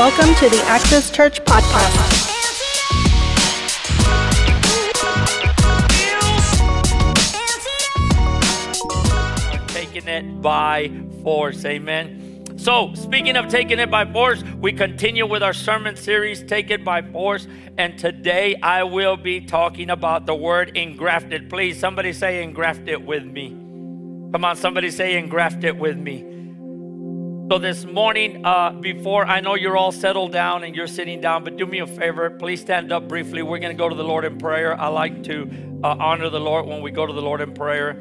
Welcome to the Access Church Podcast. taking it by force. Amen. So, speaking of taking it by force, we continue with our sermon series, Take It by Force. And today I will be talking about the word engrafted. Please, somebody say engrafted with me. Come on, somebody say engrafted with me. So, this morning, uh, before I know you're all settled down and you're sitting down, but do me a favor, please stand up briefly. We're going to go to the Lord in prayer. I like to uh, honor the Lord when we go to the Lord in prayer.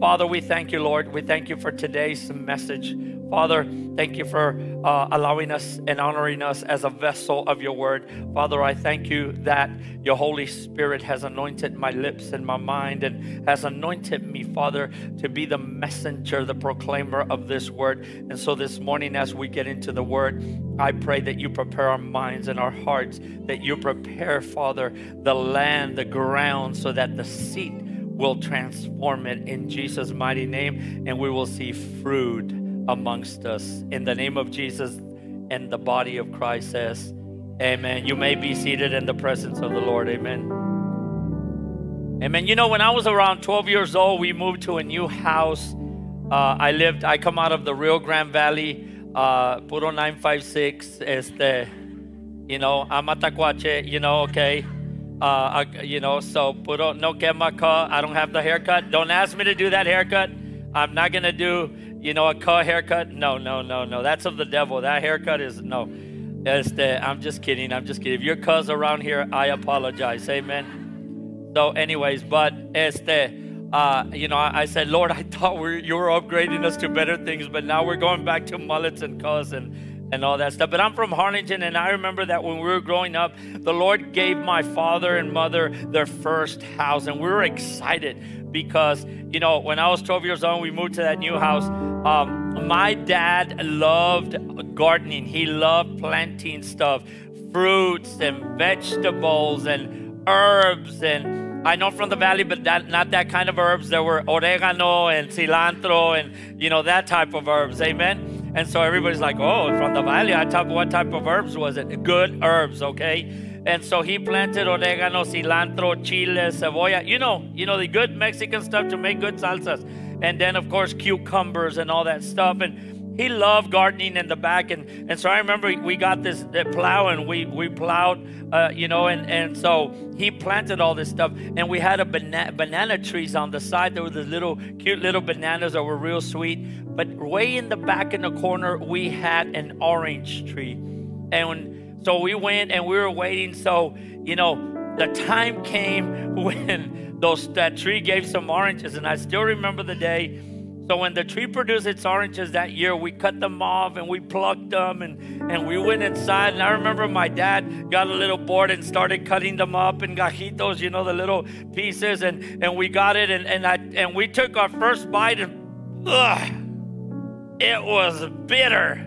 Father, we thank you, Lord. We thank you for today's message. Father, thank you for uh, allowing us and honoring us as a vessel of your word. Father, I thank you that your Holy Spirit has anointed my lips and my mind and has anointed me, Father, to be the messenger, the proclaimer of this word. And so this morning, as we get into the word, I pray that you prepare our minds and our hearts, that you prepare, Father, the land, the ground, so that the seed will transform it in Jesus' mighty name, and we will see fruit amongst us. In the name of Jesus and the body of Christ says, Amen. You may be seated in the presence of the Lord. Amen. Amen. You know, when I was around 12 years old, we moved to a new house. Uh, I lived, I come out of the Rio Grande Valley, uh, Puro 956, este, you know, Amatacuache, you know, okay. Uh, you know, so Puro no quema I don't have the haircut. Don't ask me to do that haircut. I'm not to do you know, a cut haircut? No, no, no, no. That's of the devil. That haircut is no. Este, I'm just kidding. I'm just kidding. If you're cuz around here, I apologize. Amen. So, anyways, but este, uh, you know, I, I, said, Lord, I thought we you were upgrading us to better things, but now we're going back to mullets and cuz and and all that stuff. But I'm from Harlingen, and I remember that when we were growing up, the Lord gave my father and mother their first house, and we were excited because, you know, when I was 12 years old, we moved to that new house. Um, my dad loved gardening, he loved planting stuff, fruits and vegetables and herbs and I know from the valley, but that, not that kind of herbs. There were oregano and cilantro and you know that type of herbs. Amen. And so everybody's like, oh, from the valley, I type, what type of herbs was it? Good herbs, okay? And so he planted oregano, cilantro, chile, cebolla. You know, you know the good Mexican stuff to make good salsas. And then of course cucumbers and all that stuff. And he loved gardening in the back. And, and so I remember we got this plow and we, we plowed, uh, you know, and, and so he planted all this stuff. And we had a banana, banana trees on the side. There were the little cute little bananas that were real sweet. But way in the back in the corner, we had an orange tree. And so we went and we were waiting. So, you know, the time came when those that tree gave some oranges. And I still remember the day. So when the tree produced its oranges that year, we cut them off and we plucked them and, and we went inside. And I remember my dad got a little board and started cutting them up in gajitos, you know, the little pieces. And, and we got it and, and, I, and we took our first bite and ugh, it was bitter.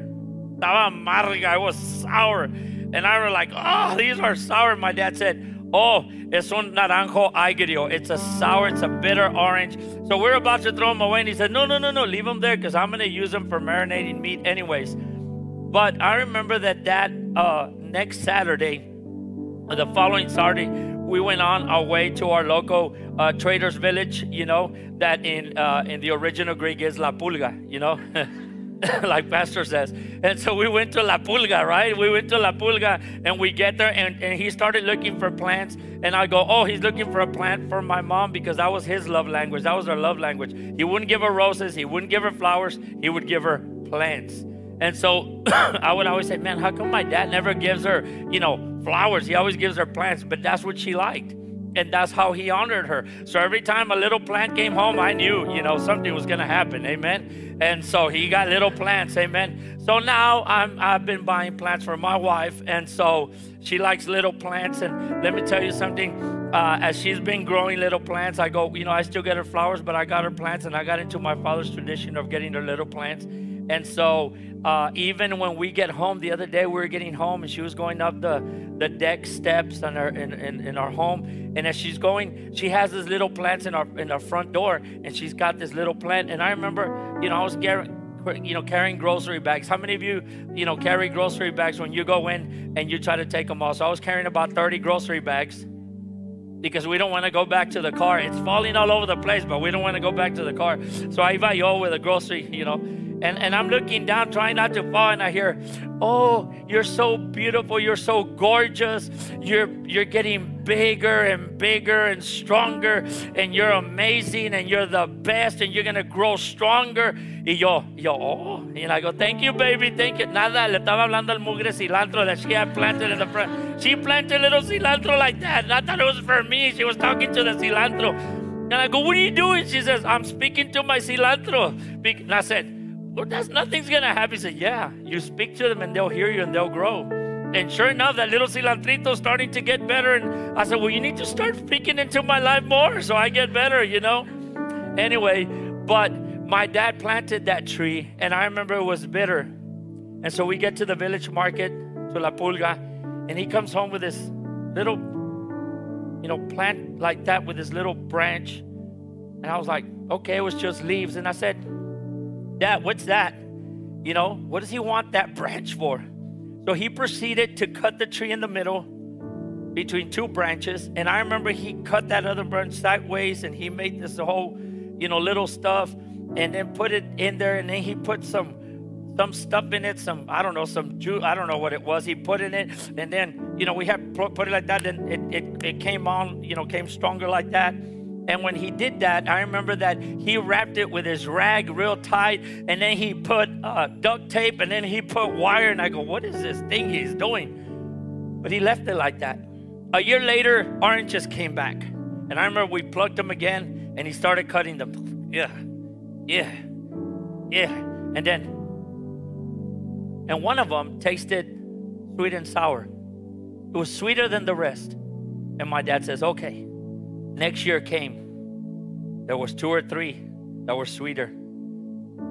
Estaba amarga. It was sour. And I was like, oh, these are sour. My dad said, oh, es un naranjo agrio. It's a sour, it's a bitter orange. So we're about to throw them away. And he said, no, no, no, no, leave them there because I'm going to use them for marinating meat anyways. But I remember that that uh, next Saturday, the following Saturday, we went on our way to our local uh, traders village, you know, that in uh, in the original Greek is La Pulga, you know. like Pastor says. And so we went to La Pulga, right? We went to La Pulga and we get there and, and he started looking for plants. And I go, Oh, he's looking for a plant for my mom because that was his love language. That was her love language. He wouldn't give her roses, he wouldn't give her flowers, he would give her plants. And so I would always say, Man, how come my dad never gives her, you know, flowers? He always gives her plants, but that's what she liked and that's how he honored her. So every time a little plant came home, I knew, you know, something was going to happen. Amen. And so he got little plants. Amen. So now I'm, I've been buying plants for my wife. And so she likes little plants. And let me tell you something. Uh, as she's been growing little plants, I go, you know, I still get her flowers, but I got her plants. And I got into my father's tradition of getting her little plants. And so uh, even when we get home, the other day we were getting home and she was going up the, the deck steps in our, in, in, in our home. And as she's going, she has this little plants in our, in our front door and she's got this little plant. And I remember, you know, I was you know, carrying grocery bags. How many of you, you know, carry grocery bags when you go in and you try to take them all? So I was carrying about 30 grocery bags because we don't want to go back to the car. It's falling all over the place, but we don't want to go back to the car. So I invite you all with a grocery, you know. And, and I'm looking down, trying not to fall, and I hear, Oh, you're so beautiful, you're so gorgeous, you're you're getting bigger and bigger and stronger, and you're amazing, and you're the best, and you're gonna grow stronger. Y yo, yo, oh, and I go, thank you, baby, thank you. Nada, le estaba hablando al mugre cilantro that she had planted in the front. She planted little cilantro like that. I thought it was for me. She was talking to the cilantro. And I go, what are you doing? She says, I'm speaking to my cilantro. And I said, Lord, that's nothing's gonna happen. He said, Yeah, you speak to them and they'll hear you and they'll grow. And sure enough, that little cilantrito starting to get better. And I said, Well, you need to start speaking into my life more so I get better, you know? Anyway, but my dad planted that tree, and I remember it was bitter. And so we get to the village market, to La Pulga, and he comes home with this little, you know, plant like that with this little branch. And I was like, okay, it was just leaves. And I said, What's that? You know, what does he want that branch for? So he proceeded to cut the tree in the middle between two branches. And I remember he cut that other branch sideways and he made this whole, you know, little stuff and then put it in there. And then he put some some stuff in it, some, I don't know, some juice, I don't know what it was. He put in it. And then, you know, we had put it like that. Then it, it, it came on, you know, came stronger like that. And when he did that, I remember that he wrapped it with his rag real tight, and then he put uh, duct tape, and then he put wire. And I go, What is this thing he's doing? But he left it like that. A year later, oranges came back. And I remember we plugged them again, and he started cutting them. Yeah, yeah, yeah. And then, and one of them tasted sweet and sour. It was sweeter than the rest. And my dad says, Okay Next year came. There was two or three that were sweeter.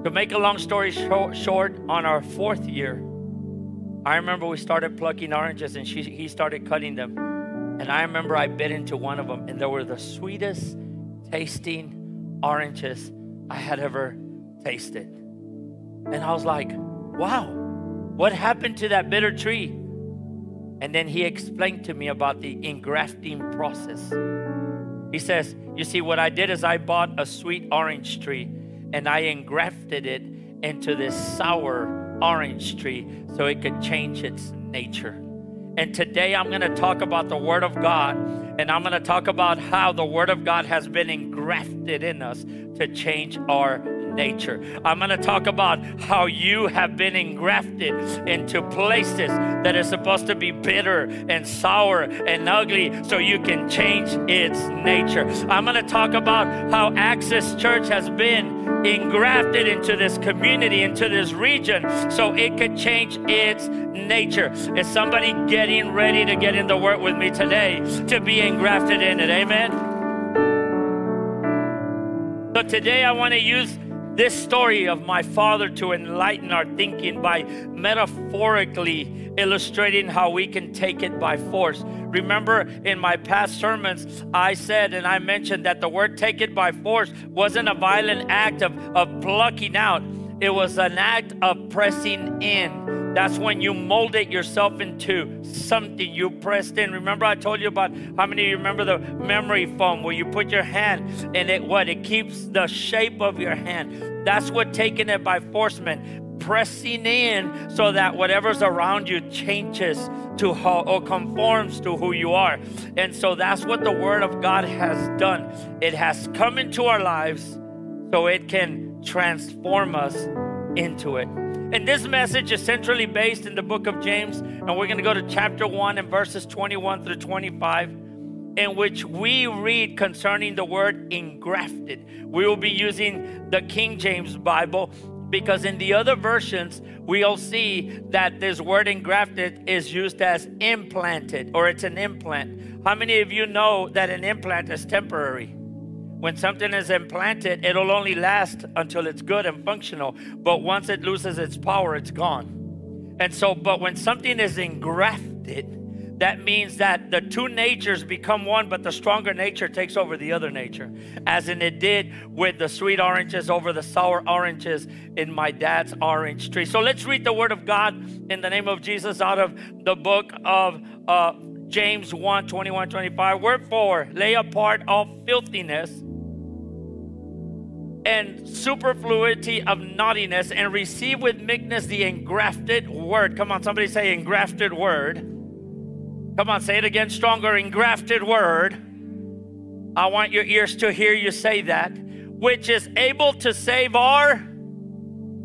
To make a long story short, on our fourth year, I remember we started plucking oranges and she, he started cutting them. And I remember I bit into one of them, and they were the sweetest tasting oranges I had ever tasted. And I was like, wow, what happened to that bitter tree? And then he explained to me about the engrafting process. He says, You see, what I did is I bought a sweet orange tree and I engrafted it into this sour orange tree so it could change its nature. And today I'm going to talk about the Word of God and I'm going to talk about how the Word of God has been engrafted in us to change our nature. I'm going to talk about how you have been engrafted into places that are supposed to be bitter and sour and ugly so you can change its nature. I'm going to talk about how Access Church has been engrafted into this community, into this region, so it could change its nature. Is somebody getting ready to get in the work with me today to be engrafted in it? Amen. So today I want to use this story of my father to enlighten our thinking by metaphorically illustrating how we can take it by force. Remember, in my past sermons, I said and I mentioned that the word take it by force wasn't a violent act of, of plucking out, it was an act of pressing in. That's when you molded yourself into something you pressed in. Remember, I told you about how many of you remember the memory foam where you put your hand and it what? It keeps the shape of your hand. That's what taking it by force meant. Pressing in so that whatever's around you changes to how or conforms to who you are. And so that's what the Word of God has done. It has come into our lives so it can transform us into it. And this message is centrally based in the book of James, and we're going to go to chapter 1 and verses 21 through 25, in which we read concerning the word engrafted. We will be using the King James Bible because in the other versions, we'll see that this word engrafted is used as implanted or it's an implant. How many of you know that an implant is temporary? When something is implanted, it'll only last until it's good and functional. But once it loses its power, it's gone. And so, but when something is engrafted, that means that the two natures become one, but the stronger nature takes over the other nature, as in it did with the sweet oranges over the sour oranges in my dad's orange tree. So let's read the word of God in the name of Jesus out of the book of uh, James 1 21 25. Wherefore, lay apart all filthiness and superfluity of naughtiness and receive with meekness the engrafted word. Come on, somebody say engrafted word. Come on, say it again stronger. Engrafted word. I want your ears to hear you say that, which is able to save our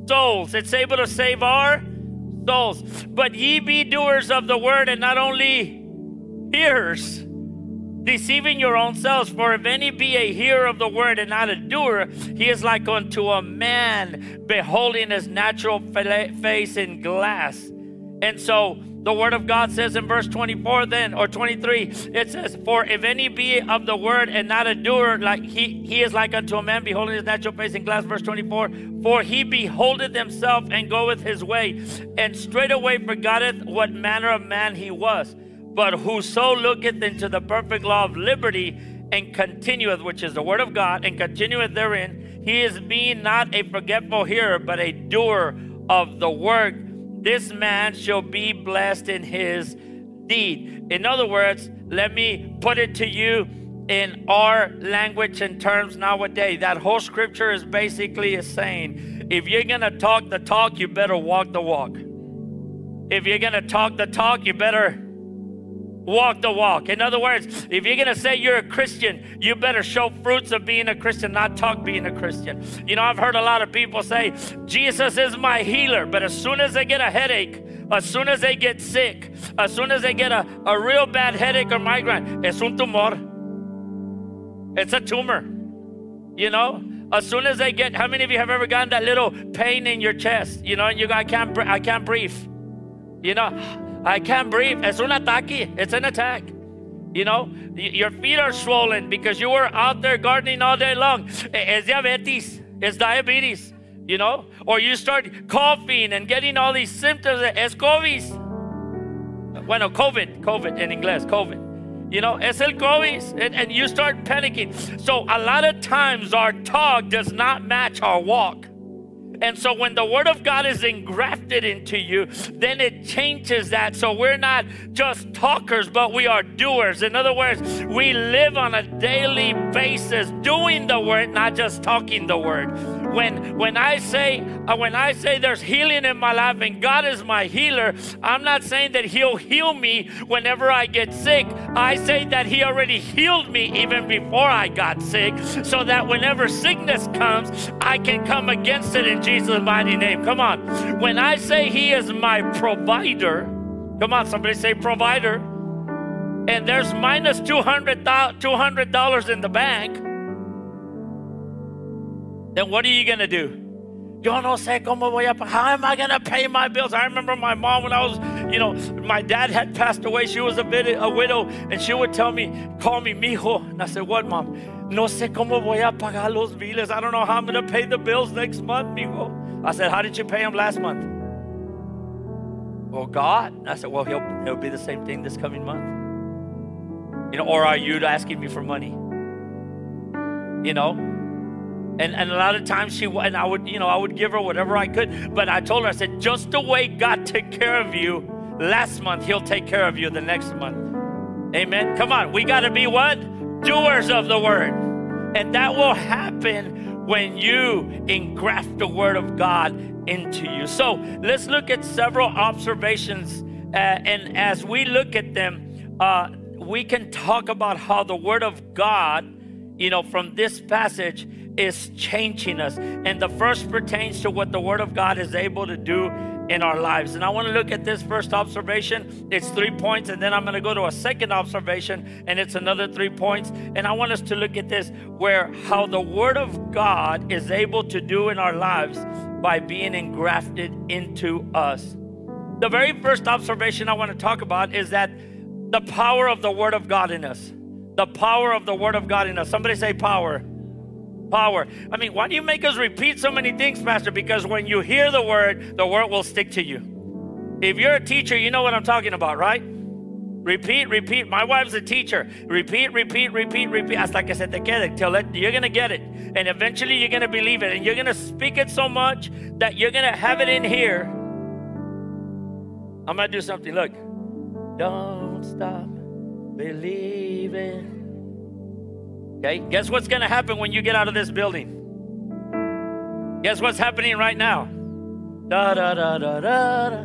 souls. It's able to save our souls. But ye be doers of the word and not only hearers, deceiving your own selves. For if any be a hearer of the word and not a doer, he is like unto a man beholding his natural face in glass. And so the word of God says in verse 24 then or 23 it says for if any be of the word and not a doer like he he is like unto a man beholding his natural face in glass verse 24 for he beholdeth himself and goeth his way and straightway forgetteth what manner of man he was but whoso looketh into the perfect law of liberty and continueth, which is the word of God, and continueth therein, he is being not a forgetful hearer, but a doer of the work. This man shall be blessed in his deed. In other words, let me put it to you in our language and terms nowadays. That whole scripture is basically a saying if you're going to talk the talk, you better walk the walk. If you're going to talk the talk, you better walk the walk. In other words, if you're going to say you're a Christian, you better show fruits of being a Christian, not talk being a Christian. You know, I've heard a lot of people say, Jesus is my healer, but as soon as they get a headache, as soon as they get sick, as soon as they get a, a real bad headache or migraine, es un tumor. It's a tumor. You know, as soon as they get, how many of you have ever gotten that little pain in your chest? You know, and you go, I can't, I can't breathe. You know, I can't breathe. Es un ataque. It's an attack. You know, your feet are swollen because you were out there gardening all day long. Es diabetes. It's diabetes. You know, or you start coughing and getting all these symptoms. Es COVID. Bueno, COVID. COVID in English. COVID. You know, es el COVID. And, and you start panicking. So a lot of times our talk does not match our walk. And so when the word of God is engrafted into you, then it changes that. So we're not just talkers, but we are doers. In other words, we live on a daily basis doing the word, not just talking the word. When when I say uh, when I say there's healing in my life and God is my healer, I'm not saying that he'll heal me whenever I get sick. I say that he already healed me even before I got sick so that whenever sickness comes, I can come against it in Jesus' mighty name. Come on. When I say He is my provider, come on, somebody say provider, and there's minus $200, $200 in the bank, then what are you going to do? Yo no sé cómo voy a, how am I going to pay my bills? I remember my mom when I was, you know, my dad had passed away. She was a, bit, a widow, and she would tell me, call me mijo. And I said, what, mom? No sé cómo voy a pagar los biles. I don't know how I'm going to pay the bills next month, mijo. I said, how did you pay them last month? Well, God. And I said, well, he'll, he'll be the same thing this coming month. You know, or are you asking me for money? You know, and, and a lot of times she and I would, you know, I would give her whatever I could. But I told her, I said, just the way God took care of you last month, He'll take care of you the next month. Amen. Come on, we got to be what? Doers of the word. And that will happen when you engraft the word of God into you. So let's look at several observations. Uh, and as we look at them, uh, we can talk about how the word of God, you know, from this passage is changing us. And the first pertains to what the Word of God is able to do in our lives. And I want to look at this first observation. It's three points, and then I'm going to go to a second observation, and it's another three points. And I want us to look at this where how the Word of God is able to do in our lives by being engrafted into us. The very first observation I want to talk about is that the power of the Word of God in us. The power of the Word of God in us. Somebody say power power. I mean, why do you make us repeat so many things, Pastor? Because when you hear the word, the word will stick to you. If you're a teacher, you know what I'm talking about, right? Repeat, repeat. My wife's a teacher. Repeat, repeat, repeat, repeat. Hasta que se te quede. Till it, you're going to get it. And eventually you're going to believe it. And you're going to speak it so much that you're going to have it in here. I'm going to do something. Look. Don't stop believing. Okay, guess what's going to happen when you get out of this building? Guess what's happening right now? Da da da da da. da.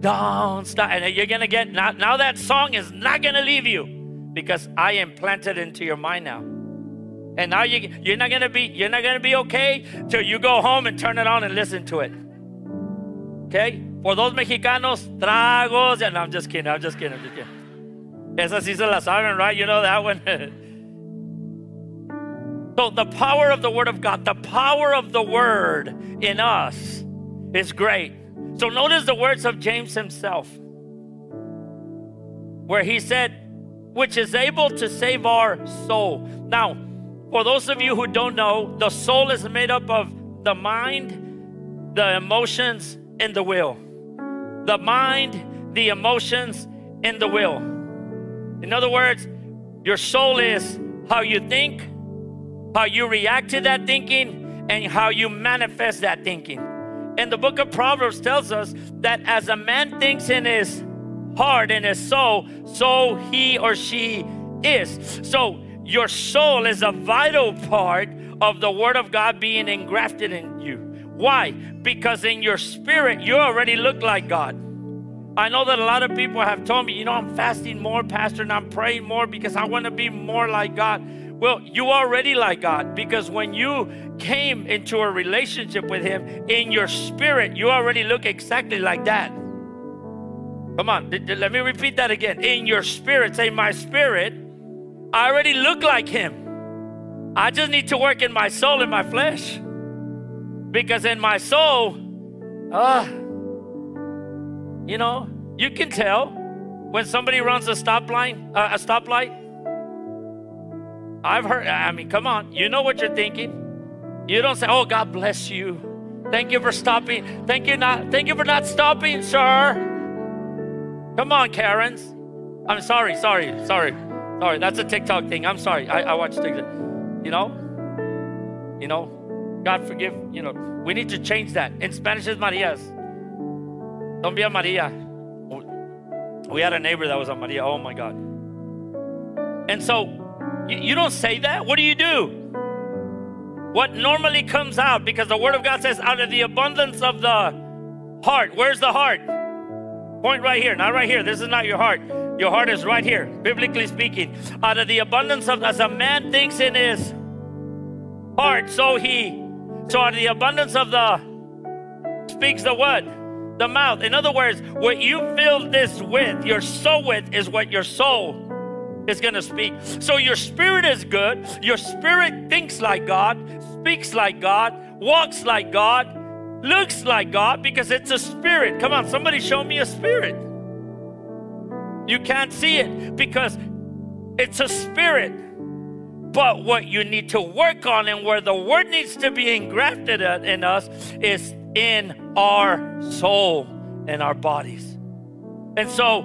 Don't stop. And you're going to get, now, now that song is not going to leave you because I implanted into your mind now. And now you, you're not going to be, you're not going to be okay till you go home and turn it on and listen to it. Okay? For those mexicanos, tragos. And no, I'm just kidding. I'm just kidding. I'm just kidding. Esa sí se la saben, right? You know that one. so the power of the Word of God, the power of the Word in us is great. So notice the words of James himself, where he said, which is able to save our soul. Now, for those of you who don't know, the soul is made up of the mind, the emotions, and the will. The mind, the emotions, and the will. In other words, your soul is how you think, how you react to that thinking, and how you manifest that thinking. And the book of Proverbs tells us that as a man thinks in his heart, in his soul, so he or she is. So your soul is a vital part of the Word of God being engrafted in you. Why? Because in your spirit, you already look like God. I know that a lot of people have told me, you know, I'm fasting more, Pastor, and I'm praying more because I want to be more like God. Well, you already like God because when you came into a relationship with Him in your spirit, you already look exactly like that. Come on, let me repeat that again. In your spirit, say, My spirit, I already look like Him. I just need to work in my soul and my flesh. Because in my soul, ah, uh, you know, you can tell when somebody runs a stop line, uh, a stoplight I've heard, I mean, come on. You know what you're thinking. You don't say, oh, God bless you. Thank you for stopping. Thank you not, thank you for not stopping, sir. Come on, Karens. I'm sorry, sorry, sorry. Sorry, that's a TikTok thing. I'm sorry. I, I watch TikTok. You know? You know? God forgive, you know. We need to change that. In Spanish is Marias. Don't be a Maria. We had a neighbor that was a Maria. Oh my God. And so you, you don't say that. What do you do? What normally comes out, because the Word of God says, out of the abundance of the heart. Where's the heart? Point right here, not right here. This is not your heart. Your heart is right here, biblically speaking. Out of the abundance of, as a man thinks in his heart, so he, so out of the abundance of the, speaks the what? The mouth. In other words, what you fill this with, your soul with, is what your soul is going to speak. So your spirit is good. Your spirit thinks like God, speaks like God, walks like God, looks like God because it's a spirit. Come on, somebody show me a spirit. You can't see it because it's a spirit. But what you need to work on and where the word needs to be engrafted in us is in our soul and our bodies. And so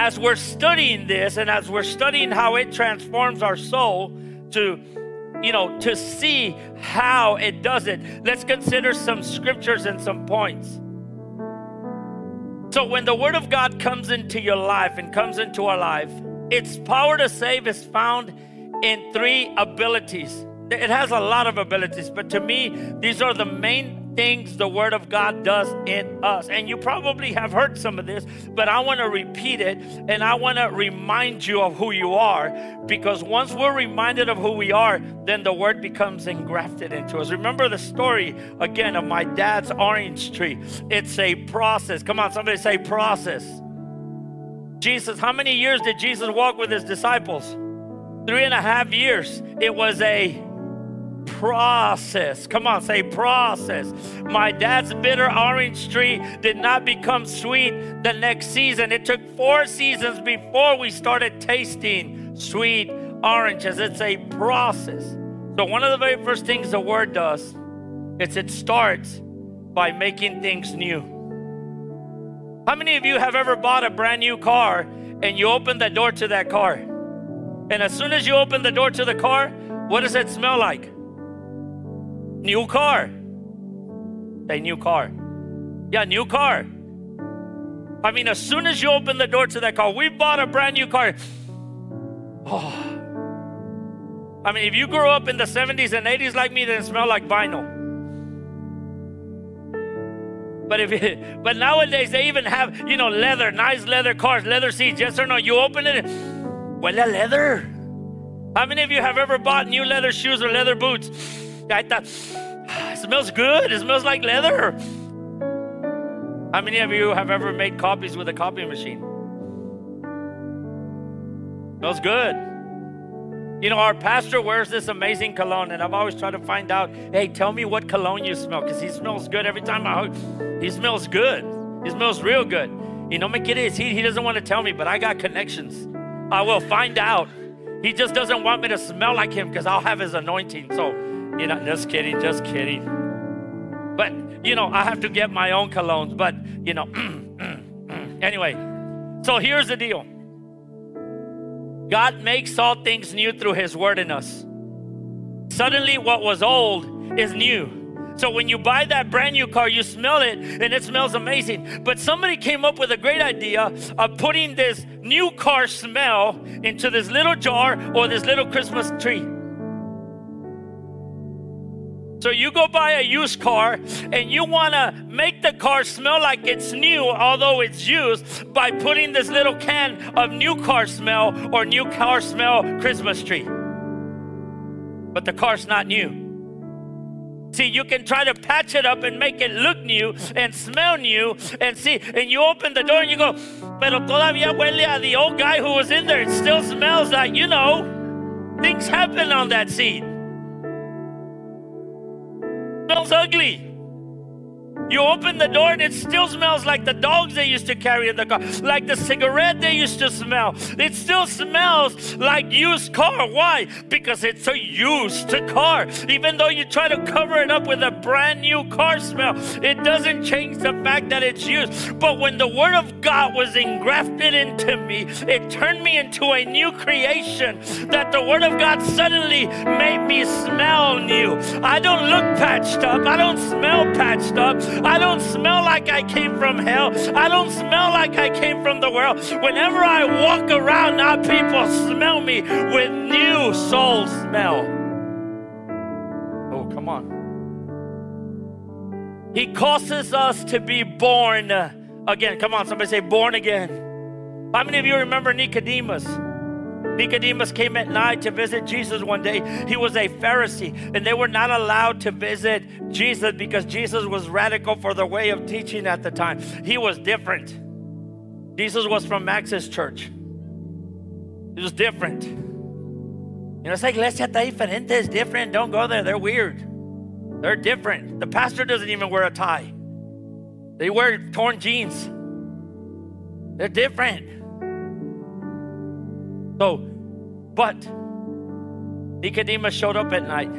as we're studying this and as we're studying how it transforms our soul to you know to see how it does it let's consider some scriptures and some points. So when the word of god comes into your life and comes into our life its power to save is found in three abilities. It has a lot of abilities but to me these are the main things the Word of God does in us. And you probably have heard some of this, but I want to repeat it and I want to remind you of who you are because once we're reminded of who we are, then the Word becomes engrafted into us. Remember the story again of my dad's orange tree. It's a process. Come on, somebody say process. Jesus, how many years did Jesus walk with his disciples? Three and a half years. It was a process. Come on, say process. My dad's bitter orange tree did not become sweet the next season. It took four seasons before we started tasting sweet oranges. It's a process. So, one of the very first things the word does is it starts by making things new. How many of you have ever bought a brand new car and you open the door to that car. And as soon as you open the door to the car, what does it smell like? New car. Say new car. Yeah, new car. I mean, as soon as you open the door to that car, we bought a brand new car. Oh. I mean, if you grew up in the 70s and 80s like me, then it smelled like vinyl. But if it, but nowadays they even have you know leather, nice leather cars, leather seats. Yes or no? You open it, well, leather. How many of you have ever bought new leather shoes or leather boots? I thought ah, it smells good. It smells like leather. How many of you have ever made copies with a copy machine? Smells good. You know, our pastor wears this amazing cologne, and I've always tried to find out hey, tell me what cologne you smell, because he smells good every time I hug. He smells good. He smells real good. You know, make it is. He, he doesn't want to tell me, but I got connections. I will find out. He just doesn't want me to smell like him because I'll have his anointing. So, you know, just kidding, just kidding. But, you know, I have to get my own colognes. But, you know, mm, mm, mm. anyway, so here's the deal God makes all things new through His Word in us. Suddenly, what was old is new. So when you buy that brand new car, you smell it and it smells amazing. But somebody came up with a great idea of putting this new car smell into this little jar or this little Christmas tree. So you go buy a used car and you want to make the car smell like it's new, although it's used, by putting this little can of new car smell or new car smell Christmas tree. But the car's not new. See, you can try to patch it up and make it look new and smell new and see, and you open the door and you go, pero todavía huele a the old guy who was in there. It still smells like, you know, things happen on that seat smells ugly. You open the door and it still smells like the dogs they used to carry in the car, like the cigarette they used to smell. It still smells like used car. Why? Because it's a used car. Even though you try to cover it up with a brand new car smell, it doesn't change the fact that it's used. But when the Word of God was engrafted into me, it turned me into a new creation. That the Word of God suddenly made me smell new. I don't look patched up, I don't smell patched up. I don't smell like I came from hell. I don't smell like I came from the world. Whenever I walk around now, people smell me with new soul smell. Oh, come on. He causes us to be born again. Come on, somebody say, born again. How many of you remember Nicodemus? Nicodemus came at night to visit Jesus one day. He was a Pharisee, and they were not allowed to visit Jesus because Jesus was radical for the way of teaching at the time. He was different. Jesus was from Access Church. It was different. You know, it's like iglesia está diferente, it's different. Don't go there, they're weird. They're different. The pastor doesn't even wear a tie, they wear torn jeans. They're different. So, but Nicodemus showed up at night.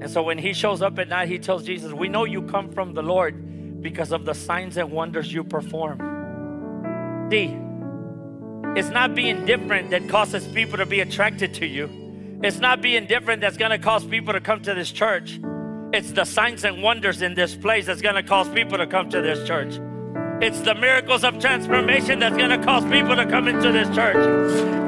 And so when he shows up at night, he tells Jesus, We know you come from the Lord because of the signs and wonders you perform. See, it's not being different that causes people to be attracted to you. It's not being different that's going to cause people to come to this church. It's the signs and wonders in this place that's going to cause people to come to this church. It's the miracles of transformation that's going to cause people to come into this church.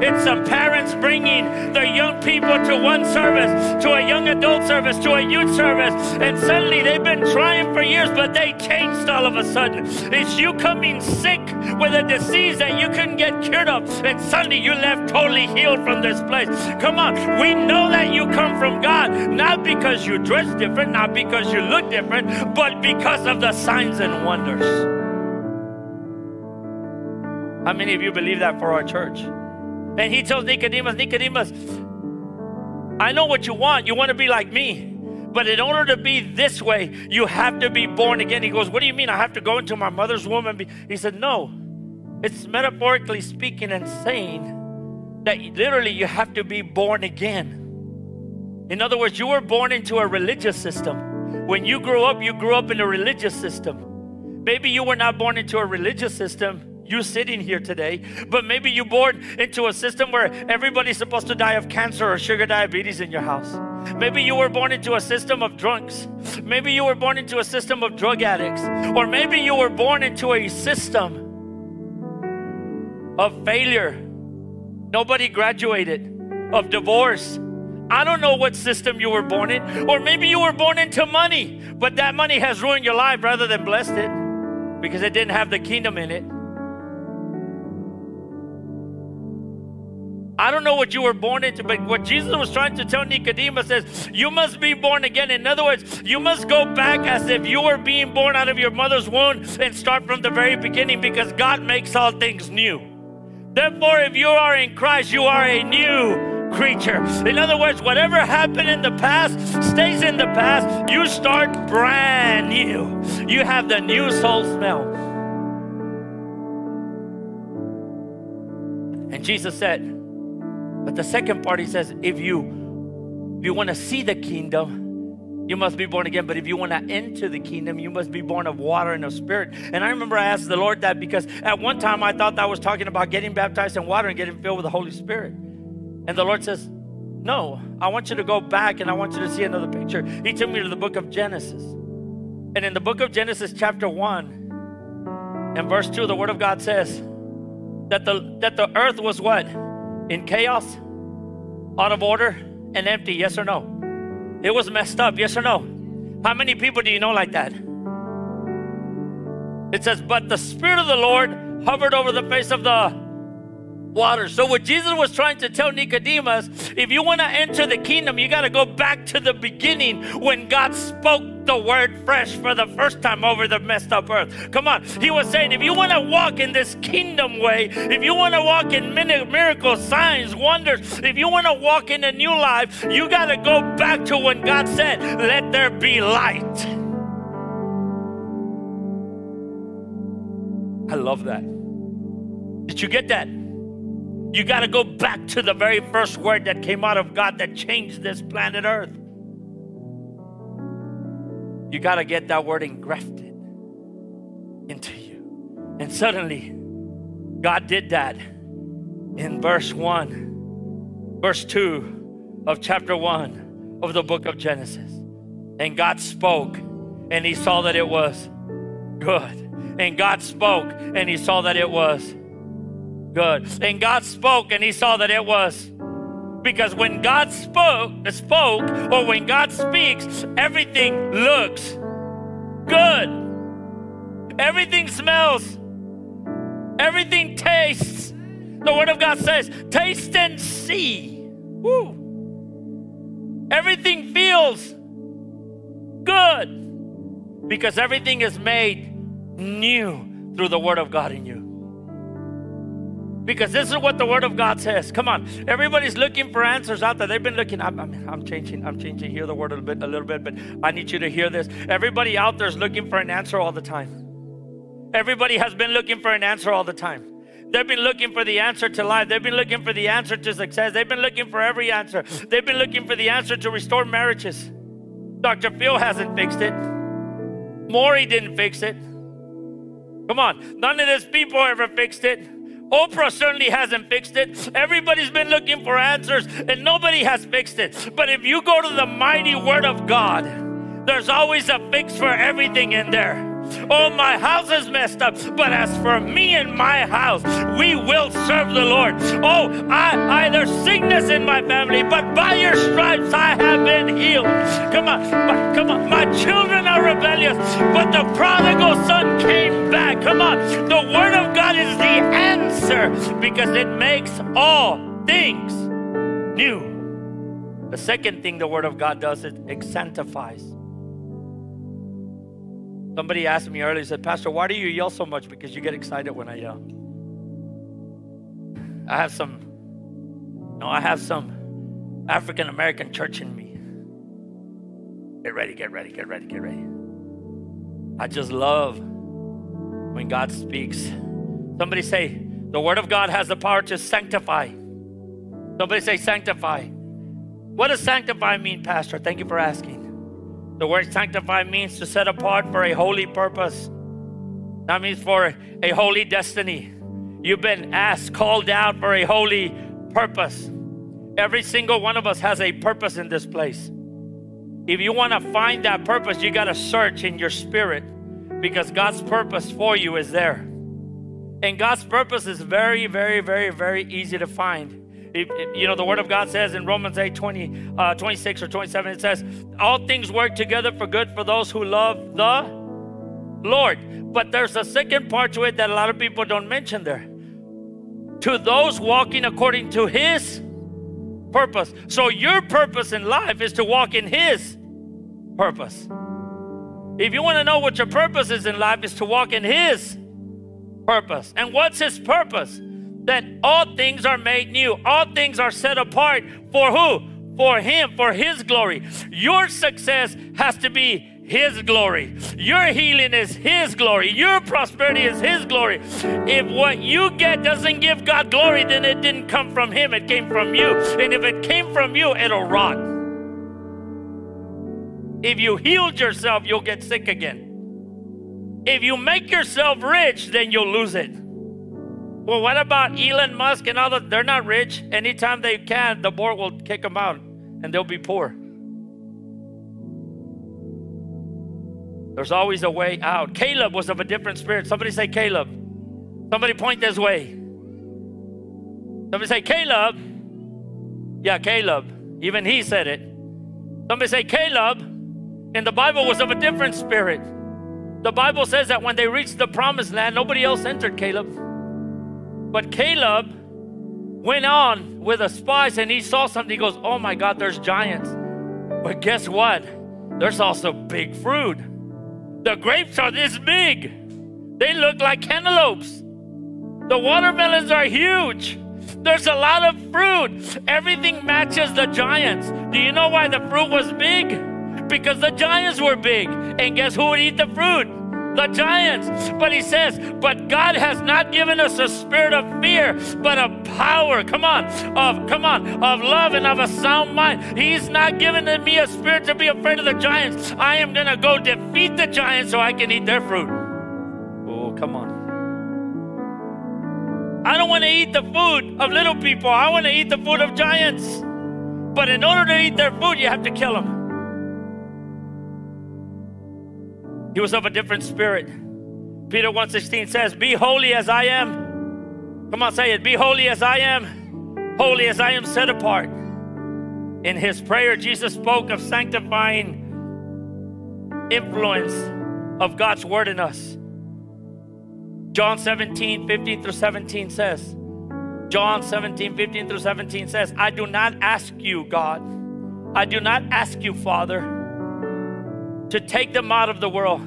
It's some parents bringing their young people to one service, to a young adult service, to a youth service, and suddenly they've been trying for years, but they changed all of a sudden. It's you coming sick with a disease that you couldn't get cured of, and suddenly you left totally healed from this place. Come on, we know that you come from God, not because you dress different, not because you look different, but because of the signs and wonders. How many of you believe that for our church? And he tells Nicodemus, Nicodemus, I know what you want. You want to be like me. But in order to be this way, you have to be born again. He goes, What do you mean? I have to go into my mother's womb and. He said, No. It's metaphorically speaking and saying that literally you have to be born again. In other words, you were born into a religious system. When you grew up, you grew up in a religious system. Maybe you were not born into a religious system, you sitting here today, but maybe you're born into a system where everybody's supposed to die of cancer or sugar diabetes in your house. Maybe you were born into a system of drunks. Maybe you were born into a system of drug addicts. Or maybe you were born into a system of failure. Nobody graduated, of divorce. I don't know what system you were born in. Or maybe you were born into money, but that money has ruined your life rather than blessed it because it didn't have the kingdom in it. I don't know what you were born into, but what Jesus was trying to tell Nicodemus is you must be born again. In other words, you must go back as if you were being born out of your mother's womb and start from the very beginning because God makes all things new. Therefore, if you are in Christ, you are a new creature. In other words, whatever happened in the past stays in the past. You start brand new. You have the new soul smell. And Jesus said, but the second part, he says, if you if you want to see the kingdom, you must be born again. But if you want to enter the kingdom, you must be born of water and of spirit. And I remember I asked the Lord that because at one time I thought that was talking about getting baptized in water and getting filled with the Holy Spirit. And the Lord says, No, I want you to go back and I want you to see another picture. He took me to the book of Genesis. And in the book of Genesis, chapter 1, and verse 2, the word of God says that the that the earth was what? In chaos, out of order, and empty? Yes or no? It was messed up. Yes or no? How many people do you know like that? It says, But the Spirit of the Lord hovered over the face of the water. So, what Jesus was trying to tell Nicodemus, if you want to enter the kingdom, you got to go back to the beginning when God spoke the word fresh for the first time over the messed up earth. Come on. He was saying, if you want to walk in this kingdom way, if you want to walk in miracles, signs, wonders, if you want to walk in a new life, you got to go back to when God said, Let there be light. I love that. Did you get that? You got to go back to the very first word that came out of God that changed this planet Earth. You got to get that word engrafted into you. And suddenly, God did that in verse 1, verse 2 of chapter 1 of the book of Genesis. And God spoke, and He saw that it was good. And God spoke, and He saw that it was good. And God spoke and he saw that it was. Because when God spoke, spoke, or when God speaks, everything looks good. Everything smells. Everything tastes. The Word of God says, taste and see. Woo. Everything feels good. Because everything is made new through the Word of God in you. Because this is what the Word of God says. Come on, everybody's looking for answers out there. They've been looking. I'm, I'm, I'm changing. I'm changing here the word a little bit, a little bit, but I need you to hear this. Everybody out there is looking for an answer all the time. Everybody has been looking for an answer all the time. They've been looking for the answer to life. They've been looking for the answer to success. They've been looking for every answer. They've been looking for the answer to restore marriages. Dr. Phil hasn't fixed it. Maury didn't fix it. Come on, none of these people ever fixed it. Oprah certainly hasn't fixed it. Everybody's been looking for answers and nobody has fixed it. But if you go to the mighty Word of God, there's always a fix for everything in there. Oh, my house is messed up, but as for me and my house, we will serve the Lord. Oh, I, I there's sickness in my family, but by your stripes I have been healed. Come on, but, come on. My children are rebellious, but the prodigal son came back. Come on, the word of God is the answer because it makes all things new. The second thing the word of God does it sanctifies. Somebody asked me earlier, said, Pastor, why do you yell so much? Because you get excited when I yell. I have some, no, I have some African American church in me. Get ready, get ready, get ready, get ready. I just love when God speaks. Somebody say, the Word of God has the power to sanctify. Somebody say, sanctify. What does sanctify mean, Pastor? Thank you for asking. The word sanctify means to set apart for a holy purpose. That means for a holy destiny. You've been asked, called out for a holy purpose. Every single one of us has a purpose in this place. If you want to find that purpose, you got to search in your spirit because God's purpose for you is there. And God's purpose is very, very, very, very easy to find. If, if, you know, the Word of God says in Romans 8 20, uh, 26 or 27, it says, All things work together for good for those who love the Lord. But there's a second part to it that a lot of people don't mention there. To those walking according to His purpose. So your purpose in life is to walk in His purpose. If you want to know what your purpose is in life, is to walk in His purpose. And what's His purpose? That all things are made new, all things are set apart for who? For Him, for His glory. Your success has to be his glory. Your healing is His glory. Your prosperity is His glory. If what you get doesn't give God glory, then it didn't come from Him, it came from you. And if it came from you, it'll rot. If you healed yourself, you'll get sick again. If you make yourself rich, then you'll lose it. Well, what about Elon Musk and others? They're not rich. Anytime they can, the board will kick them out and they'll be poor. There's always a way out. Caleb was of a different spirit. Somebody say Caleb. Somebody point this way. Somebody say Caleb. Yeah, Caleb. Even he said it. Somebody say Caleb in the Bible was of a different spirit. The Bible says that when they reached the promised land, nobody else entered Caleb. But Caleb went on with the spies and he saw something. He goes, Oh my God, there's giants. But guess what? There's also big fruit. The grapes are this big. They look like cantaloupes. The watermelons are huge. There's a lot of fruit. Everything matches the giants. Do you know why the fruit was big? Because the giants were big. And guess who would eat the fruit? The giants. But he says, But God has not given us a spirit of fear, but of power. Come on, of come on, of love and of a sound mind. He's not given me a spirit to be afraid of the giants. I am gonna go defeat the giants so I can eat their fruit. Oh, come on. I don't want to eat the food of little people. I want to eat the food of giants. But in order to eat their food, you have to kill them. He was of a different spirit. Peter 1:16 says, "Be holy as I am." Come on, say it. Be holy as I am. Holy as I am set apart. In his prayer, Jesus spoke of sanctifying influence of God's word in us. John 17, 15 through 17 says, John 17, 15 through 17 says, I do not ask you, God, I do not ask you, Father, to take them out of the world,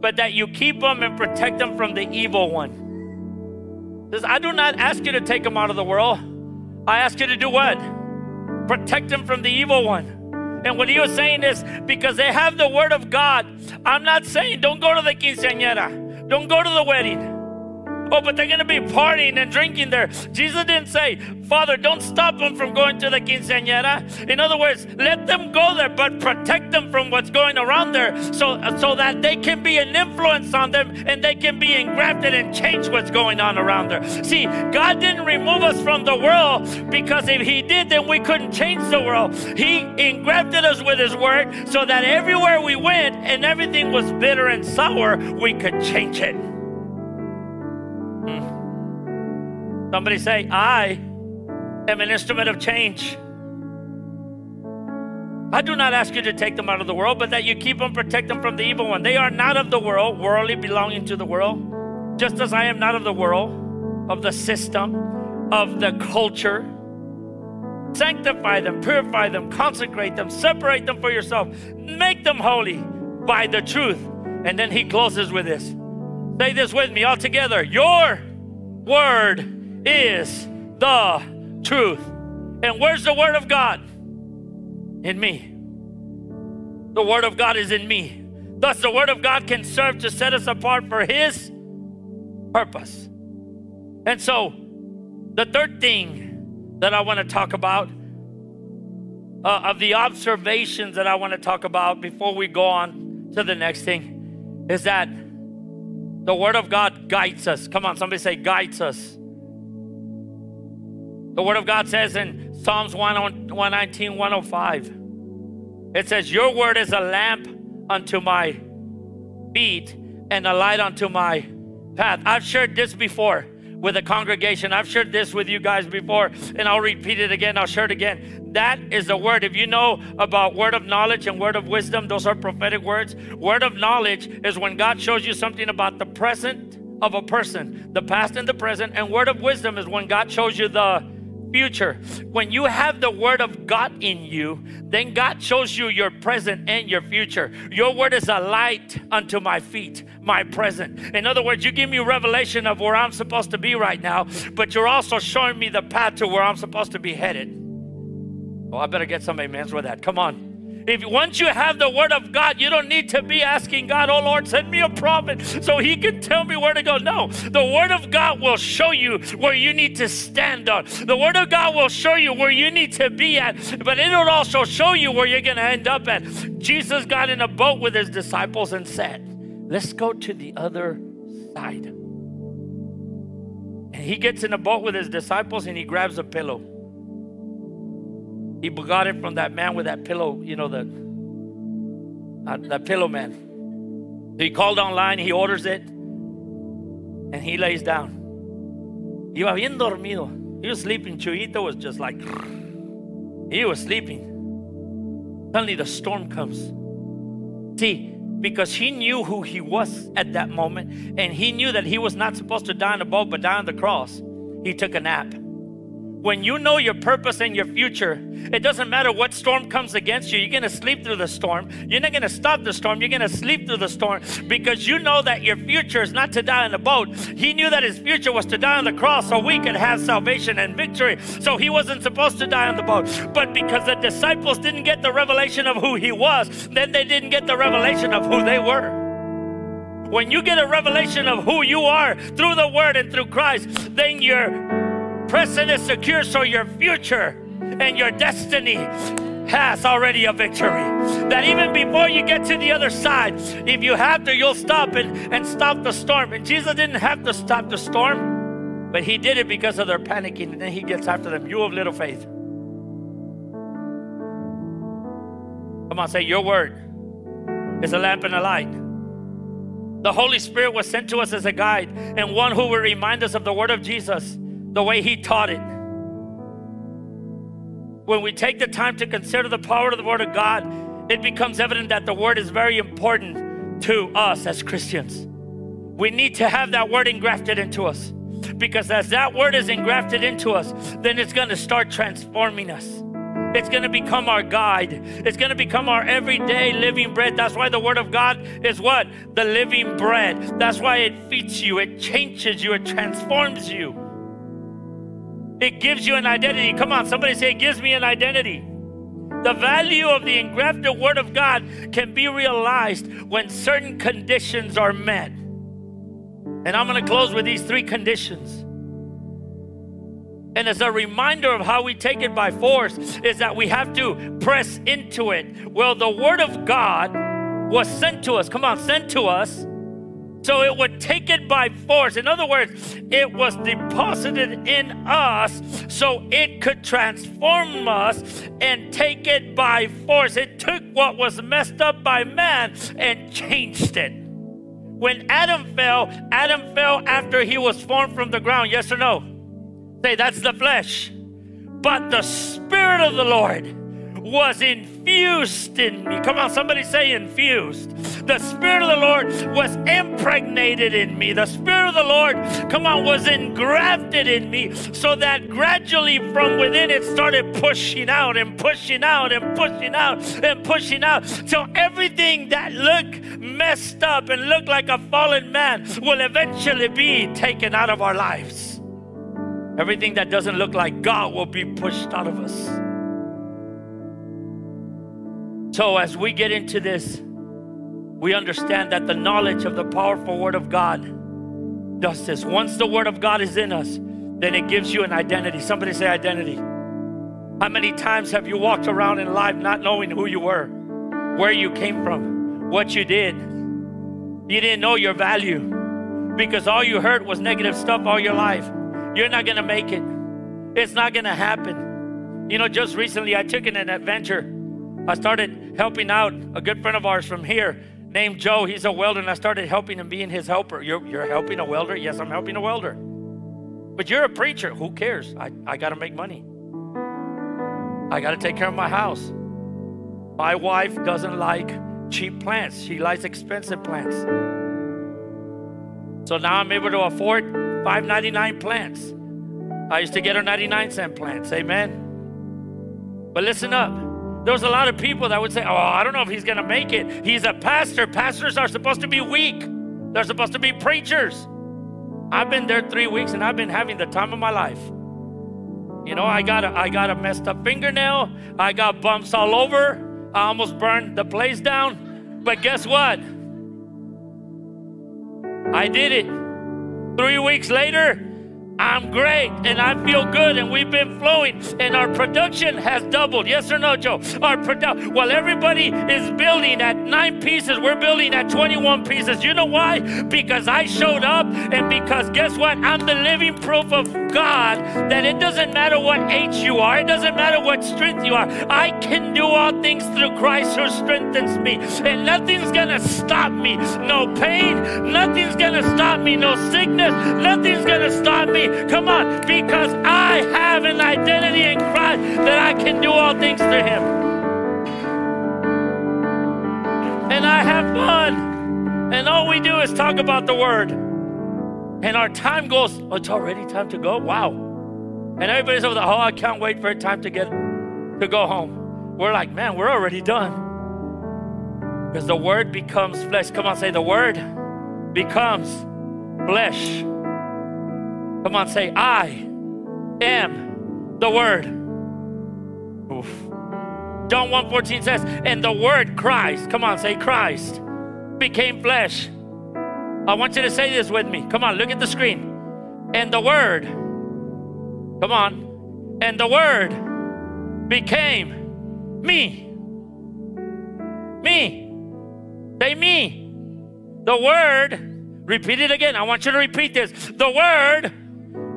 but that you keep them and protect them from the evil one. Says, I do not ask you to take them out of the world. I ask you to do what? Protect them from the evil one. And what he was saying is because they have the word of God, I'm not saying don't go to the quinceañera, don't go to the wedding. Oh, but they're going to be partying and drinking there. Jesus didn't say, Father, don't stop them from going to the quinceañera. In other words, let them go there, but protect them from what's going around there so, so that they can be an influence on them and they can be engrafted and change what's going on around there. See, God didn't remove us from the world because if He did, then we couldn't change the world. He engrafted us with His Word so that everywhere we went and everything was bitter and sour, we could change it. Somebody say, I am an instrument of change. I do not ask you to take them out of the world, but that you keep them, protect them from the evil one. They are not of the world, worldly belonging to the world, just as I am not of the world, of the system, of the culture. Sanctify them, purify them, consecrate them, separate them for yourself, make them holy by the truth. And then he closes with this. Say this with me all together. Your word is the truth. And where's the Word of God? In me. The Word of God is in me. Thus, the Word of God can serve to set us apart for His purpose. And so, the third thing that I want to talk about, uh, of the observations that I want to talk about before we go on to the next thing, is that The Word of God guides us. Come on, somebody say, guides us. The Word of God says in Psalms 119, 105, it says, Your Word is a lamp unto my feet and a light unto my path. I've shared this before with the congregation. I've shared this with you guys before, and I'll repeat it again. I'll share it again. That is the word. If you know about word of knowledge and word of wisdom, those are prophetic words. Word of knowledge is when God shows you something about the present of a person, the past and the present. And word of wisdom is when God shows you the future. When you have the word of God in you, then God shows you your present and your future. Your word is a light unto my feet, my present. In other words, you give me revelation of where I'm supposed to be right now, but you're also showing me the path to where I'm supposed to be headed. Oh, I better get some amens with that. Come on. If once you have the word of God, you don't need to be asking God, "Oh Lord, send me a prophet so he can tell me where to go." No, the word of God will show you where you need to stand on. The word of God will show you where you need to be at, but it'll also show you where you're going to end up at. Jesus got in a boat with his disciples and said, "Let's go to the other side." And he gets in a boat with his disciples and he grabs a pillow. He got it from that man with that pillow, you know, the uh, that pillow man. He called online, he orders it, and he lays down. Iba bien dormido. He was sleeping. Chuyito was just like, he was sleeping. Suddenly the storm comes. See, because he knew who he was at that moment, and he knew that he was not supposed to die on the boat, but die on the cross, he took a nap. When you know your purpose and your future, it doesn't matter what storm comes against you. You're going to sleep through the storm. You're not going to stop the storm. You're going to sleep through the storm because you know that your future is not to die on the boat. He knew that his future was to die on the cross so we could have salvation and victory. So he wasn't supposed to die on the boat. But because the disciples didn't get the revelation of who he was, then they didn't get the revelation of who they were. When you get a revelation of who you are through the Word and through Christ, then you're present is secure, so your future and your destiny has already a victory. That even before you get to the other side, if you have to, you'll stop and, and stop the storm. And Jesus didn't have to stop the storm, but he did it because of their panicking. And then he gets after them. You have little faith. Come on, say, Your word is a lamp and a light. The Holy Spirit was sent to us as a guide and one who will remind us of the word of Jesus the way He taught it. When we take the time to consider the power of the Word of God, it becomes evident that the Word is very important to us as Christians. We need to have that Word engrafted into us because as that Word is engrafted into us, then it's going to start transforming us. It's going to become our guide. It's going to become our everyday living bread. That's why the Word of God is what? The living bread. That's why it feeds you, it changes you, it transforms you. It gives you an identity. Come on, somebody say, it gives me an identity. The value of the engrafted Word of God can be realized when certain conditions are met. And I'm going to close with these three conditions. And as a reminder of how we take it by force, is that we have to press into it. Well, the Word of God was sent to us. Come on, sent to us so it would take it by force. In other words, it was deposited in us so it could transform us and take it by force. It took what was messed up by man and changed it. When Adam fell, Adam fell after he was formed from the ground. Yes or no? Say, that's the flesh. But the Spirit of the Lord was infused in me. Come on, somebody say infused. The Spirit of the Lord was impregnated in me. The Spirit of the Lord, come on, was engrafted in me so that gradually from within it started pushing out and pushing out and pushing out and pushing out. So everything that looked messed up and looked like a fallen man will eventually be taken out of our lives. Everything that doesn't look like God will be pushed out of us. So, as we get into this, we understand that the knowledge of the powerful Word of God does this. Once the Word of God is in us, then it gives you an identity. Somebody say identity. How many times have you walked around in life not knowing who you were, where you came from, what you did? You didn't know your value. because all you heard was negative stuff all your life. You're not going to make it. It's not going to happen. You know, just recently I took an adventure. I started helping out a good friend of ours from here named Joe. He's a welder, and I started helping him being his helper. You're, you're helping a welder? Yes, I'm helping a welder. But you're a preacher. Who cares? I, I got to make money. I got to take care of my house. My wife doesn't like cheap plants, she likes expensive plants. So now I'm able to afford 5.99 plants. I used to get her 99 cent plants. Amen. But listen up. There was a lot of people that would say, Oh, I don't know if he's going to make it. He's a pastor. Pastors are supposed to be weak, they're supposed to be preachers. I've been there three weeks and I've been having the time of my life. You know, I got a, I got a messed up fingernail. I got bumps all over. I almost burned the place down. But guess what? I did it. Three weeks later, I'm great and I feel good and we've been flowing and our production has doubled. Yes or no, Joe? Our production, while everybody is building at nine pieces, we're building at 21 pieces. You know why? Because I showed up and because guess what? I'm the living proof of God that it doesn't matter what age you are, it doesn't matter what strength you are. I can do all things through Christ who strengthens me. And nothing's gonna stop me. No pain, nothing's gonna stop me. No sickness, nothing's gonna stop me. Come on, because I have an identity in Christ that I can do all things through Him. And I have fun. And all we do is talk about the Word. And our time goes, oh, it's already time to go? Wow. And everybody's over there, oh, I can't wait for it time to get to go home. We're like, man, we're already done. Because the word becomes flesh. Come on, say the word becomes flesh. Come on, say, I am the Word. Oof. John 1:14 says, and the Word Christ, come on, say Christ, became flesh. I want you to say this with me. Come on, look at the screen. And the Word, come on, and the Word became me. Me. Say me. The Word, repeat it again. I want you to repeat this. The Word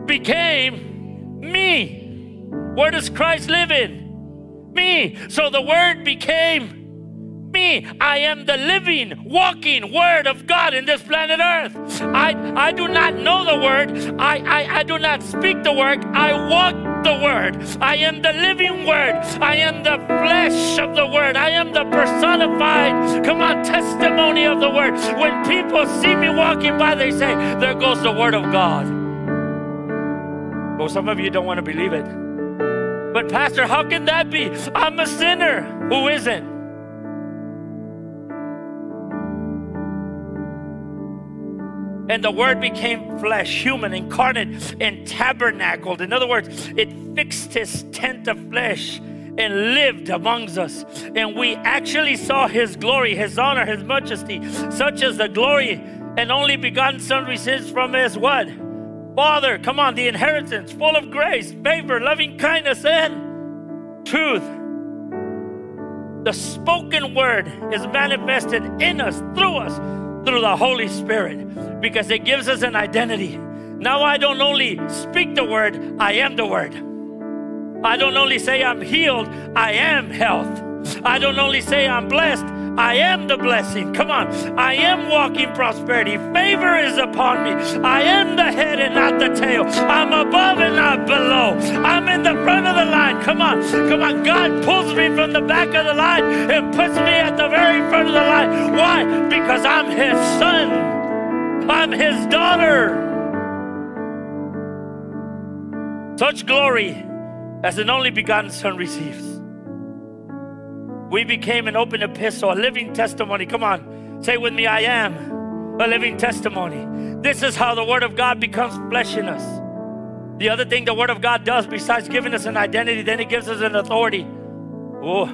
became me. Where does Christ live in? Me. So the Word became me. I am the living, walking Word of God in this planet Earth. I, I do not know the Word. I, I, I do not speak the Word. I walk the Word. I am the living Word. I am the flesh of the Word. I am the personified, come on, testimony of the Word. When people see me walking by, they say, There goes the Word of God. Well, some of you don't want to believe it. But, Pastor, how can that be? I'm a sinner. Who isn't? And the Word became flesh, human, incarnate, and tabernacled. In other words, it fixed his tent of flesh and lived amongst us. And we actually saw his glory, his honor, his majesty, such as the glory and only begotten Son receives from his what? Father, come on, the inheritance full of grace, favor, loving kindness, and truth. The spoken word is manifested in us, through us, through the Holy Spirit, because it gives us an identity. Now I don't only speak the word, I am the word. I don't only say I'm healed, I am health. I don't only say I'm blessed, I am the blessing. Come on. I am walking prosperity. Favor is upon me. I am the head and not the tail. I'm above and not below. I'm in the front of the line. Come on. Come on. God pulls me from the back of the line and puts me at the very front of the line. Why? Because I'm his son. I'm his daughter. Such glory as an only begotten son receives we became an open epistle, a living testimony. Come on, say with me, I am a living testimony. This is how the Word of God becomes flesh in us. The other thing the Word of God does, besides giving us an identity, then it gives us an authority. Oh,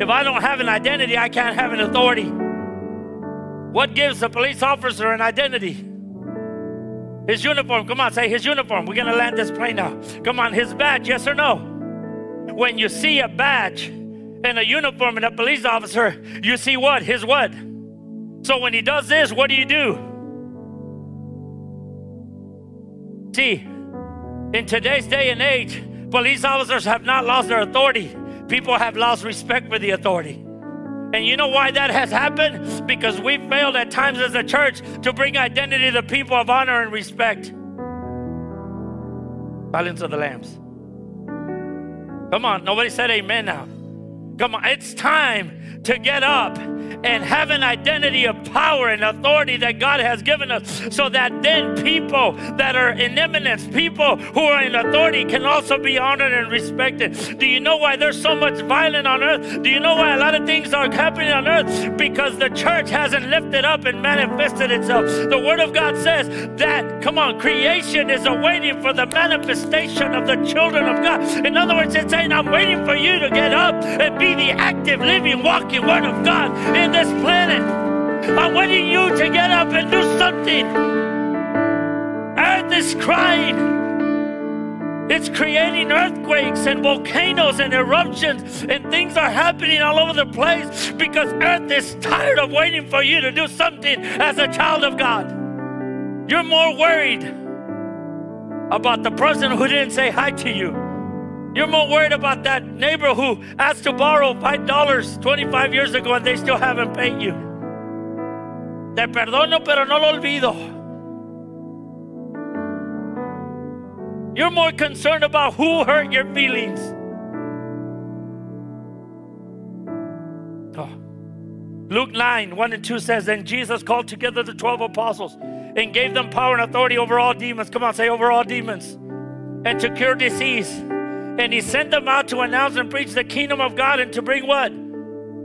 if I don't have an identity, I can't have an authority. What gives a police officer an identity? His uniform. Come on, say his uniform. We're to land this plane now. Come on, his badge, yes or no? When you see a badge, and a uniform and a police officer, you see what? His what? So when he does this, what do you do? See, in today's day and age, police officers have not lost their authority. People have lost respect for the authority. And you know why that has happened? Because we failed at times as a church to bring identity to people of honor and respect. Silence of the Lambs. Come on, nobody said amen now. Come on, it's time to get up and have an identity of power and authority that God has given us so that then people that are in eminence, people who are in authority, can also be honored and respected. Do you know why there's so much violence on earth? Do you know why a lot of things are happening on earth? Because the church hasn't lifted up and manifested itself. The Word of God says that, come on, creation is awaiting for the manifestation of the children of God. In other words, it's saying, I'm waiting for you to get up and be the active, living, walking Word of God in this planet. I'm wanting you to get up and do something. Earth is crying. It's creating earthquakes and volcanoes and eruptions, and things are happening all over the place because Earth is tired of waiting for you to do something as a child of God. You're more worried about the person who didn't say hi to you you're more worried about that neighbor who asked to borrow $5 25 years ago and they still haven't paid you. Te perdono, pero no lo olvido. You're more concerned about who hurt your feelings. Oh. Luke 9, 1 and 2 says, Then Jesus called together the 12 apostles and gave them power and authority over all demons. Come on, say over all demons. And to cure disease and he sent them out to announce and preach the kingdom of God and to bring what?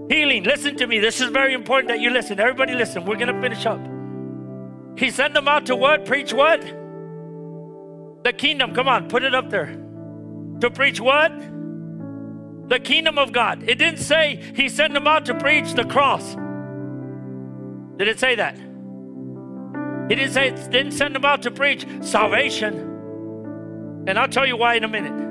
Healing. Listen to me. This is very important that you listen. Everybody listen. We're going to finish up. He sent them out to what? Preach what? The kingdom. Come on, put it up there. To preach what? The kingdom of God. It didn't say he sent them out to preach the cross. Did it say that? He didn't say didn't send them out to preach salvation. And I'll tell you why in a minute.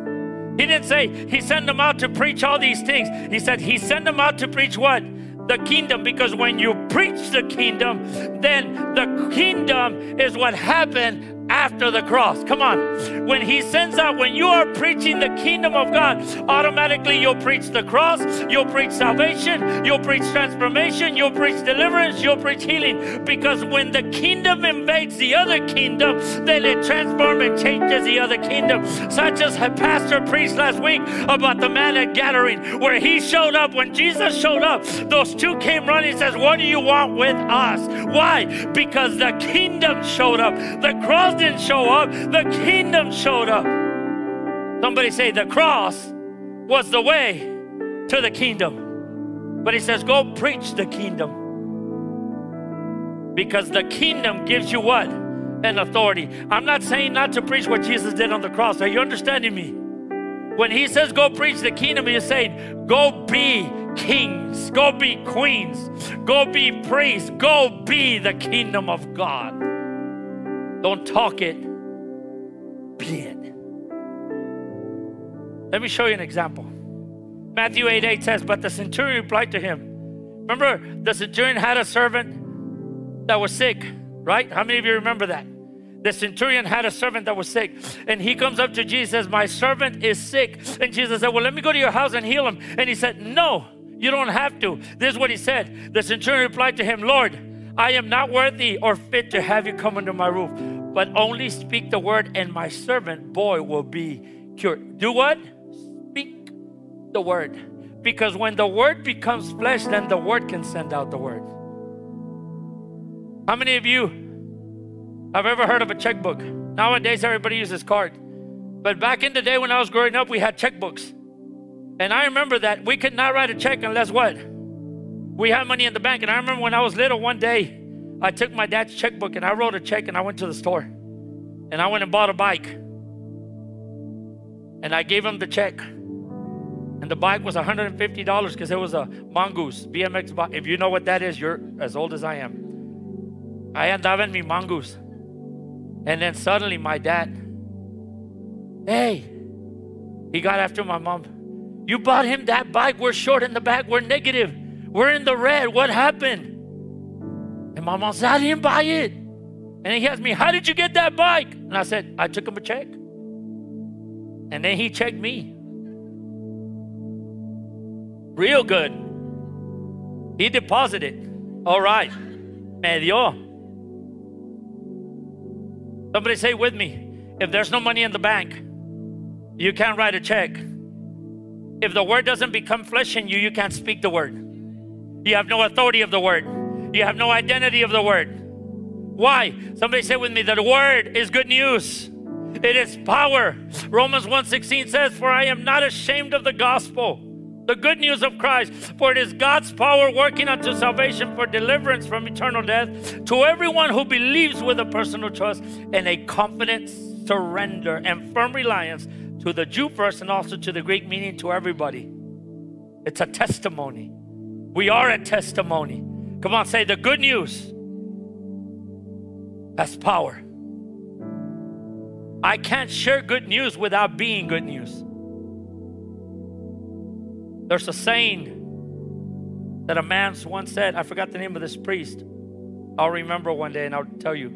He didn't say he sent them out to preach all these things. He said he sent them out to preach what? The kingdom. Because when you preach the kingdom, then the kingdom is what happened after the cross. Come on. When he sends out, when you are preaching the kingdom of God, automatically you'll preach the cross, you'll preach salvation, you'll preach transformation, you'll preach deliverance, you'll preach healing. Because when the kingdom invades the other kingdom, then it transforms and changes the other kingdom. Such as a Pastor preached last week about the man at Gathering, where he showed up. When Jesus showed up, those two came running and says, What do you want with us? Why? Because the kingdom showed up. The cross didn't show up, the kingdom showed up. Somebody say, The cross was the way to the kingdom. But he says, Go preach the kingdom. Because the kingdom gives you what? An authority. I'm not saying not to preach what Jesus did on the cross. Are you understanding me? When he says go preach the kingdom, he's saying go be kings, go be queens, go be priests, go be the kingdom of God. Don't talk it, be it. Let me show you an example. Matthew 8 8 says, But the centurion replied to him. Remember, the centurion had a servant that was sick, right? How many of you remember that? The centurion had a servant that was sick, and he comes up to Jesus says, My servant is sick. And Jesus said, Well, let me go to your house and heal him. And he said, No, you don't have to. This is what he said. The centurion replied to him, Lord, I am not worthy or fit to have you come under my roof, but only speak the word, and my servant boy will be cured. Do what? Speak the word. Because when the word becomes flesh, then the word can send out the word. How many of you have ever heard of a checkbook? Nowadays, everybody uses card. But back in the day when I was growing up, we had checkbooks. And I remember that we could not write a check unless what? we had money in the bank. And I remember when I was little, one day, I took my dad's checkbook and I wrote a check and I went to the store. And I went and bought a bike. And I gave him the check. And the bike was $150 because it was a mongoose BMX bike. If you know what that is, you're as old as I am. I andaba en mi mongoose. And then suddenly my dad, hey, he got after my mom. You bought him that bike. We're short in the back. We're negative. We're in the red. What happened? And my mom said, I didn't buy it. And he asked me, How did you get that bike? And I said, I took him a check. And then he checked me. Real good. He deposited. All right. Me dio. Somebody say with me if there's no money in the bank, you can't write a check. If the word doesn't become flesh in you, you can't speak the word. You have no authority of the word. You have no identity of the word. Why? Somebody say with me that the word is good news. It is power. Romans 1:16 says, "For I am not ashamed of the gospel." the good news of Christ. For it is God's power working unto salvation for deliverance from eternal death to everyone who believes with a personal trust and a confident surrender and firm reliance to the Jew first and also to the Greek, meaning to everybody. It's a testimony. We are a testimony. Come on, say the good news has power. I can't share good news without being good news. There's a saying that a man once said, I forgot the name of this priest. I'll remember one day and I'll tell you.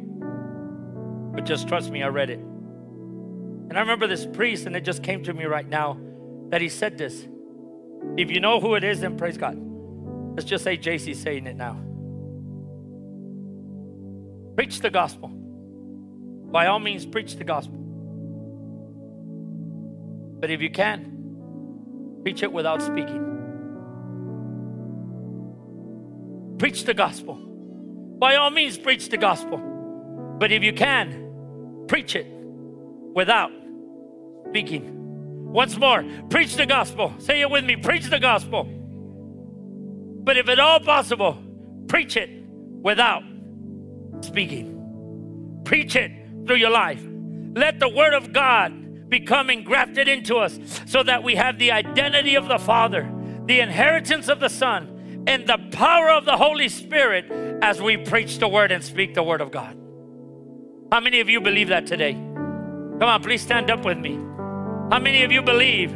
But just trust me, I read it. And I remember this priest, and it just came to me right now that he said this. If you know who it is, then praise God. Let's just say JC saying it now. Preach the gospel. By all means, preach the gospel. But if you can, Preach it without speaking. Preach the gospel. By all means, preach the gospel. But if you can, preach it without speaking. Once more, preach the gospel. Say it with me preach the gospel. But if at all possible, preach it without speaking. Preach it through your life. Let the word of God become engrafted into us so that we have the identity of the Father, the inheritance of the Son, and the power of the Holy Spirit as we preach the word and speak the word of God. How many of you believe that today? Come on, please stand up with me. How many of you believe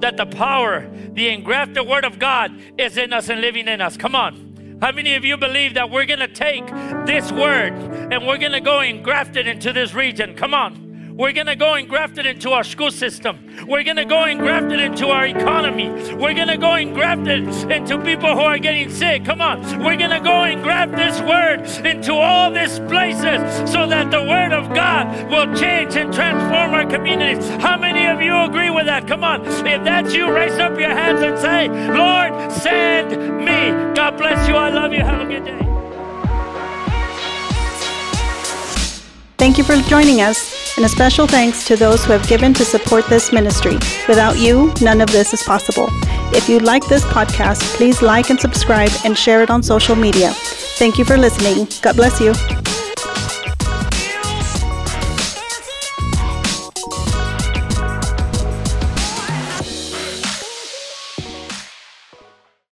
that the power, the engrafted word of God is in us and living in us? Come on. How many of you believe that we're going to take this word and we're going to go and graft it into this region? Come on. We're going to go and graft it into our school system. We're going to go and graft it into our economy. We're going to go and graft it into people who are getting sick. Come on. We're going to go and graft this word into all these places so that the word of God will change and transform our communities. How many of you agree with that? Come on. If that's you, raise up your hands and say, Lord, send me. God bless you. I love you. Have a good day. Thank you for joining us and a special thanks to those who have given to support this ministry. Without you, none of this is possible. If you like this podcast, please like and subscribe and share it on social media. Thank you for listening. God bless you.